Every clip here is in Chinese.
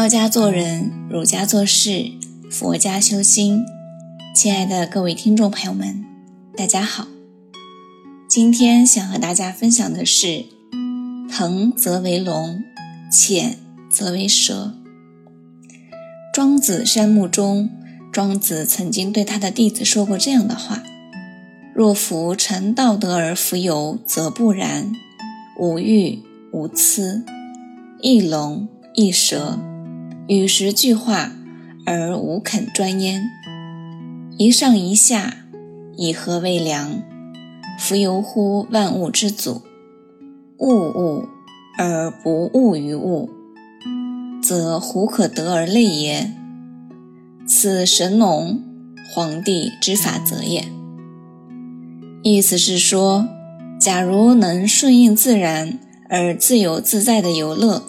道家做人，儒家做事，佛家修心。亲爱的各位听众朋友们，大家好。今天想和大家分享的是：腾则为龙，潜则为蛇。庄子山木中，庄子曾经对他的弟子说过这样的话：“若夫成道德而弗游，则不然。无欲无疵，亦龙亦蛇。”与时俱化而无肯专焉，一上一下，以何为良？夫由乎万物之祖，物物而不物于物，则胡可得而类也？此神农皇帝之法则也。意思是说，假如能顺应自然而自由自在的游乐，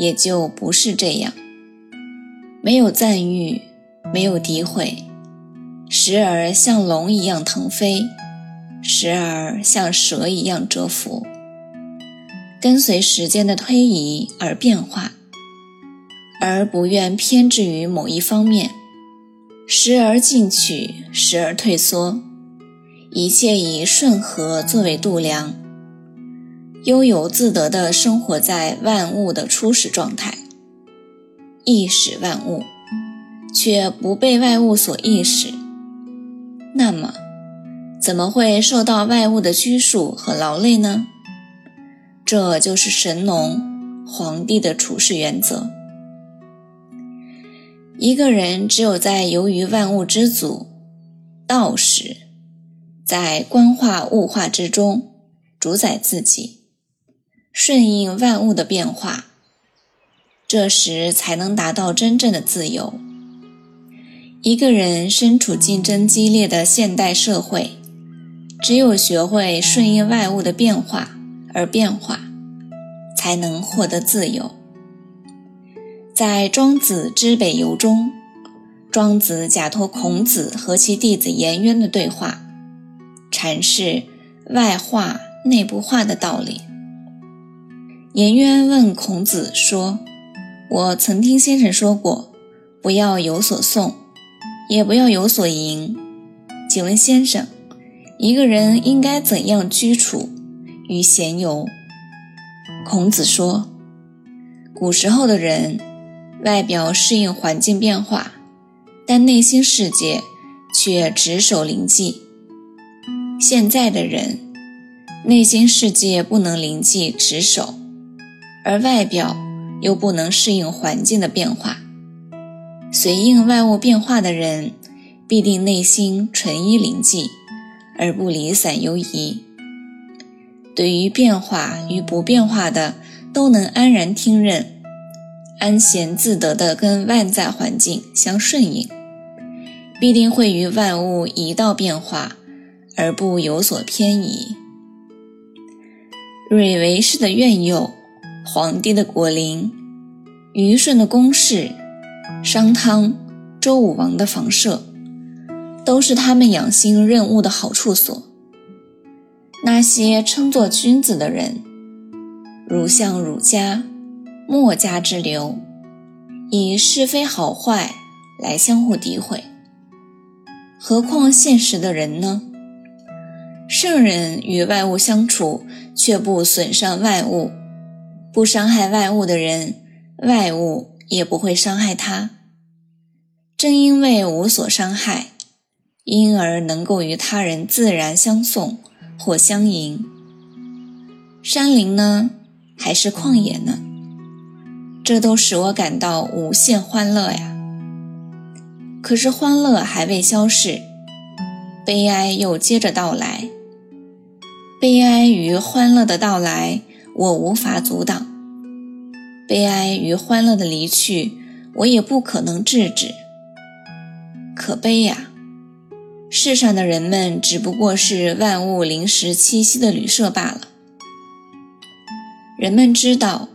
也就不是这样。没有赞誉，没有诋毁，时而像龙一样腾飞，时而像蛇一样蛰伏，跟随时间的推移而变化，而不愿偏执于某一方面，时而进取，时而退缩，一切以顺和作为度量，悠游自得地生活在万物的初始状态。意识万物，却不被外物所意识，那么怎么会受到外物的拘束和劳累呢？这就是神农皇帝的处事原则。一个人只有在由于万物之祖道时，在观化物化之中主宰自己，顺应万物的变化。这时才能达到真正的自由。一个人身处竞争激烈的现代社会，只有学会顺应外物的变化而变化，才能获得自由。在《庄子之北游》中，庄子假托孔子和其弟子颜渊的对话，阐释外化内部化的道理。颜渊问孔子说。我曾听先生说过，不要有所送，也不要有所迎。请问先生，一个人应该怎样居处与闲游？孔子说，古时候的人外表适应环境变化，但内心世界却执守灵寂。现在的人内心世界不能灵寂执守，而外表。又不能适应环境的变化，随应外物变化的人，必定内心纯一灵寂，而不离散游移。对于变化与不变化的，都能安然听任，安闲自得地跟外在环境相顺应，必定会与万物一道变化，而不有所偏移。蕊为氏的苑囿。皇帝的果林，虞舜的宫室，商汤、周武王的房舍，都是他们养心任务的好处所。那些称作君子的人，如像儒家、墨家之流，以是非好坏来相互诋毁。何况现实的人呢？圣人与外物相处，却不损伤外物。不伤害外物的人，外物也不会伤害他。正因为无所伤害，因而能够与他人自然相送或相迎。山林呢，还是旷野呢？这都使我感到无限欢乐呀。可是欢乐还未消逝，悲哀又接着到来。悲哀与欢乐的到来。我无法阻挡悲哀与欢乐的离去，我也不可能制止。可悲呀！世上的人们只不过是万物临时栖息的旅社罢了。人们知道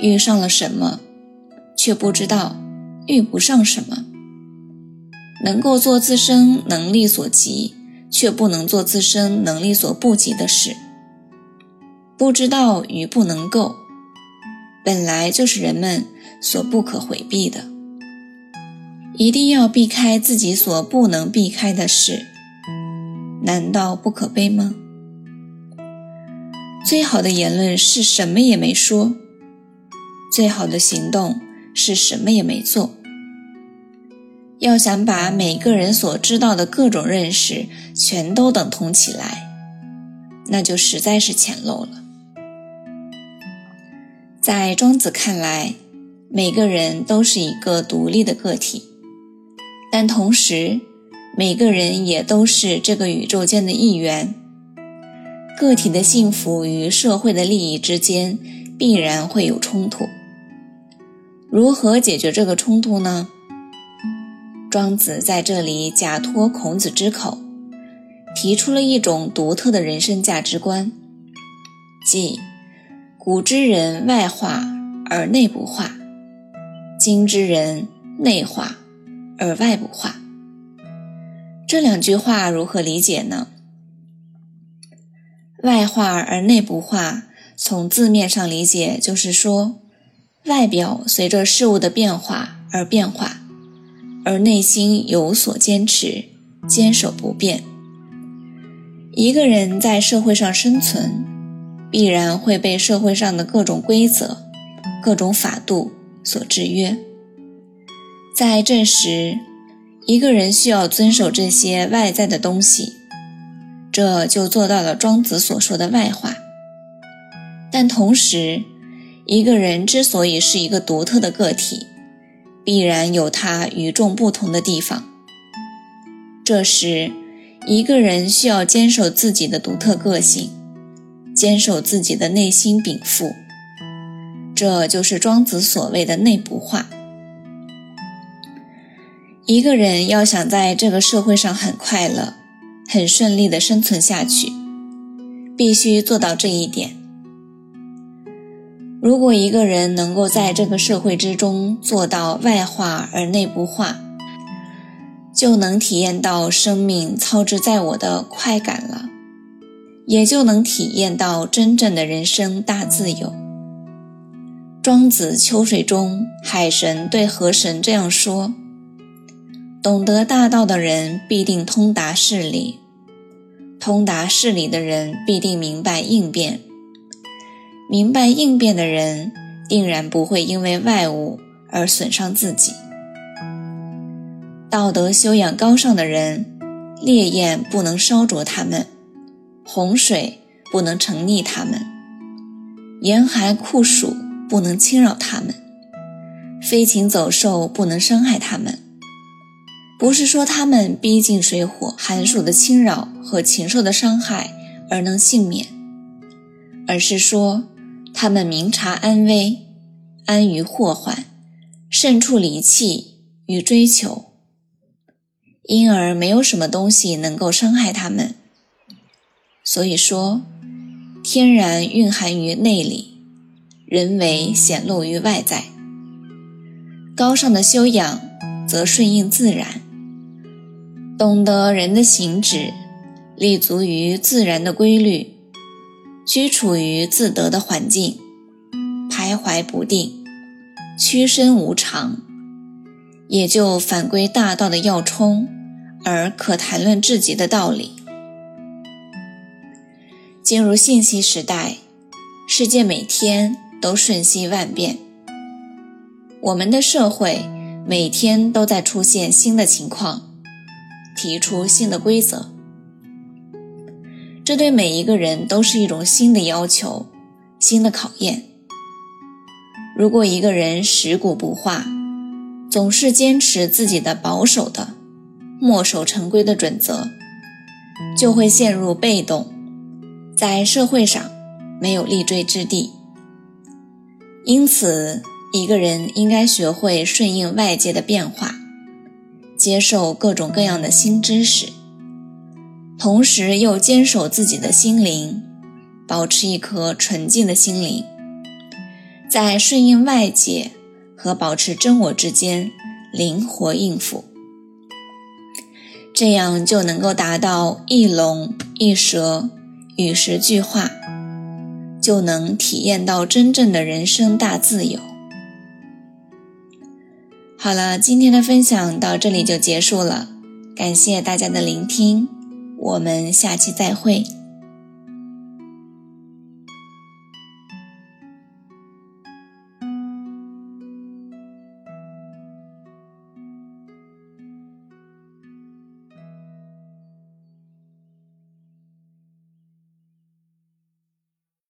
遇上了什么，却不知道遇不上什么。能够做自身能力所及，却不能做自身能力所不及的事。不知道与不能够，本来就是人们所不可回避的。一定要避开自己所不能避开的事，难道不可悲吗？最好的言论是什么也没说，最好的行动是什么也没做。要想把每个人所知道的各种认识全都等同起来，那就实在是浅陋了。在庄子看来，每个人都是一个独立的个体。但同时，每个人也都是这个宇宙间的一员。个体的幸福与社会的利益之间必然会有冲突。如何解决这个冲突呢？庄子在这里假托孔子之口，提出了一种独特的人生价值观，即古之人外化而内不化，今之人内化。而外部化，这两句话如何理解呢？外化而内部化，从字面上理解就是说，外表随着事物的变化而变化，而内心有所坚持，坚守不变。一个人在社会上生存，必然会被社会上的各种规则、各种法度所制约。在这时，一个人需要遵守这些外在的东西，这就做到了庄子所说的外化。但同时，一个人之所以是一个独特的个体，必然有他与众不同的地方。这时，一个人需要坚守自己的独特个性，坚守自己的内心禀赋，这就是庄子所谓的内部化。一个人要想在这个社会上很快乐、很顺利地生存下去，必须做到这一点。如果一个人能够在这个社会之中做到外化而内部化，就能体验到生命操之在我的快感了，也就能体验到真正的人生大自由。庄子秋水中，海神对河神这样说。懂得大道的人必定通达事理，通达事理的人必定明白应变，明白应变的人定然不会因为外物而损伤自己。道德修养高尚的人，烈焰不能烧灼他们，洪水不能沉溺他们，严寒酷暑不能侵扰他们，飞禽走兽不能伤害他们。不是说他们逼近水火、寒暑的侵扰和禽兽的伤害而能幸免，而是说他们明察安危，安于祸患，慎处离弃与追求，因而没有什么东西能够伤害他们。所以说，天然蕴含于内里，人为显露于外在。高尚的修养则顺应自然。懂得人的行止，立足于自然的规律，居处于自得的环境，徘徊不定，屈身无常，也就反归大道的要冲，而可谈论至极的道理。进入信息时代，世界每天都瞬息万变，我们的社会每天都在出现新的情况。提出新的规则，这对每一个人都是一种新的要求、新的考验。如果一个人食古不化，总是坚持自己的保守的、墨守成规的准则，就会陷入被动，在社会上没有立锥之地。因此，一个人应该学会顺应外界的变化。接受各种各样的新知识，同时又坚守自己的心灵，保持一颗纯净的心灵，在顺应外界和保持真我之间灵活应付，这样就能够达到一龙一蛇与时俱化，就能体验到真正的人生大自由。好了，今天的分享到这里就结束了，感谢大家的聆听，我们下期再会。